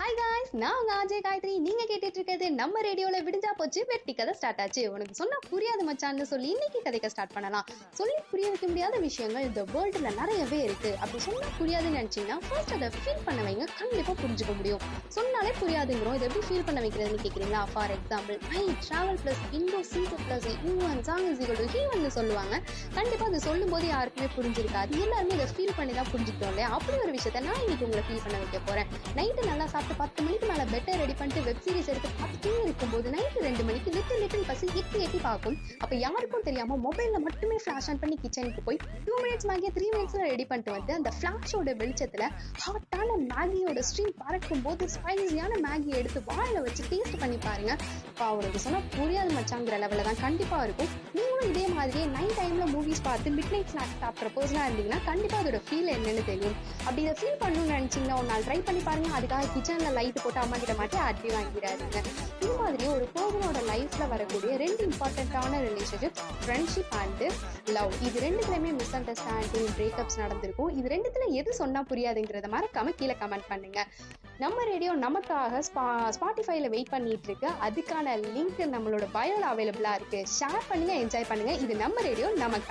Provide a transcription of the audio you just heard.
Hi guys நான் உங்க அஜய் காயத்ரி. நீங்க கேட்டுட்டு இருக்கிறது நம்ம ரேடியோல விடிஞ்சா போச்சு வெட்டி கதை ஸ்டார்ட் ஆச்சு. உனக்கு சொன்னா புரியாது மச்சான்னு சொல்லி இன்னைக்கு கதைக்க ஸ்டார்ட் பண்ணலாம். சொல்லி புரிய வைக்க முடியாத விஷயங்கள் இந்த வேர்ல்டுல நிறையவே இருக்கு. அப்படி சொன்னா புரியாதுன்னு நினைச்சீங்கன்னா ஃபர்ஸ்ட் அதை ஃபீல் பண்ண வைங்க கண்டிப்பா புரிஞ்சுக்க முடியும். சொன்னாலே புரியாதுங்கிறோம். இதை எப்படி ஃபீல் பண்ண வைக்கிறதுன்னு கேக்குறீங்களா? For example I travel plus Indo seat plus human song is equal to human சொல்லுவாங்க. கண்டிப்பா அதை சொல்லும் போது யாருக்குமே புரிஞ்சிருக்காது. எல்லாருமே இதை ஃபீல் பண்ணி தான் புரிஞ்சுக்கிட்டோம் இல்லையா? அப்படி ஒரு விஷயத்த நான் இன்னைக்கு உங்களை ஃபீல் பண்ண வைக்க போறேன். நைட்டு நல்லா பார்த்து பத்து மணிக்கு மேல பெட்டர் ரெடி பண்ணிட்டு வெப் சீரிஸ் எடுத்து பார்த்துட்டே இருக்கும்போது நைட்டு ரெண்டு மணிக்கு லிட்டில் லிட்டில் பசி எட்டி எட்டி பார்க்கும். அப்ப யாருக்கும் தெரியாம மொபைல்ல மட்டுமே ஃபிளாஷ் ஆன் பண்ணி கிச்சனுக்கு போய் டூ மினிட்ஸ் மேகியை த்ரீ மினிட்ஸ்ல ரெடி பண்ணிட்டு வந்து அந்த ஃபிளாஷோட வெளிச்சத்துல ஹாட்டான மேகியோட ஸ்ட்ரீம் பறக்கும் போது ஸ்பைசியான மேகியை எடுத்து வாயில வச்சு டேஸ்ட் பண்ணி பாருங்க. அவருக்கு சொன்னா புரியாது மச்சாங்கிற லெவலில் தான் கண்டிப்பா இருக்கும். நீங்களும் மாதிரியே நைட் டைம்ல மூவிஸ் பார்த்து மிட் நைட் ஸ்நாக்ஸ் சாப்பிட்ற பர்சனாக இருந்தீங்கன்னா கண்டிப்பா அதோட ஃபீல் என்னன்னு தெரியும். அப்படி இதை ஃபீல் பண்ணணும்னு நினைச்சீங்கன்னா ஒரு நாள் ட்ரை பண்ணி பாருங்க. அதுக்காக கிச்சன்ல லைட் போட்டு அம்மா கிட்ட மாட்டி அடி வாங்கிடாதீங்க இது ஒரு பர்சனோட லைஃப்ல வரக்கூடிய ரெண்டு இம்பார்ட்டண்ட்டான ரிலேஷன்ஷிப் ஃப்ரெண்ட்ஷிப் அண்ட் லவ் இது ரெண்டுத்துலயுமே மிஸ் அண்டர்ஸ்டாண்டிங் பிரேக்கப்ஸ் நடந்திருக்கும். இது ரெண்டுத்துல எது சொன்னா புரியாதுங்கிறத மறக்காம கீழே கமெண்ட் பண்ணுங்க. நம்ம ரேடியோ நமக்காக ஸ்பா ஸ்பாட்டிஃபைல வெயிட் பண்ணிட்டு இருக்கு. அதுக்கான லிங்க் நம்மளோட பயோல அவைலபிளா இருக்கு. ஷேர் பண்ணுங்க என்ஜாய் பண்ணுங்க. இது நம்ம ரேடியோ நமக்கு.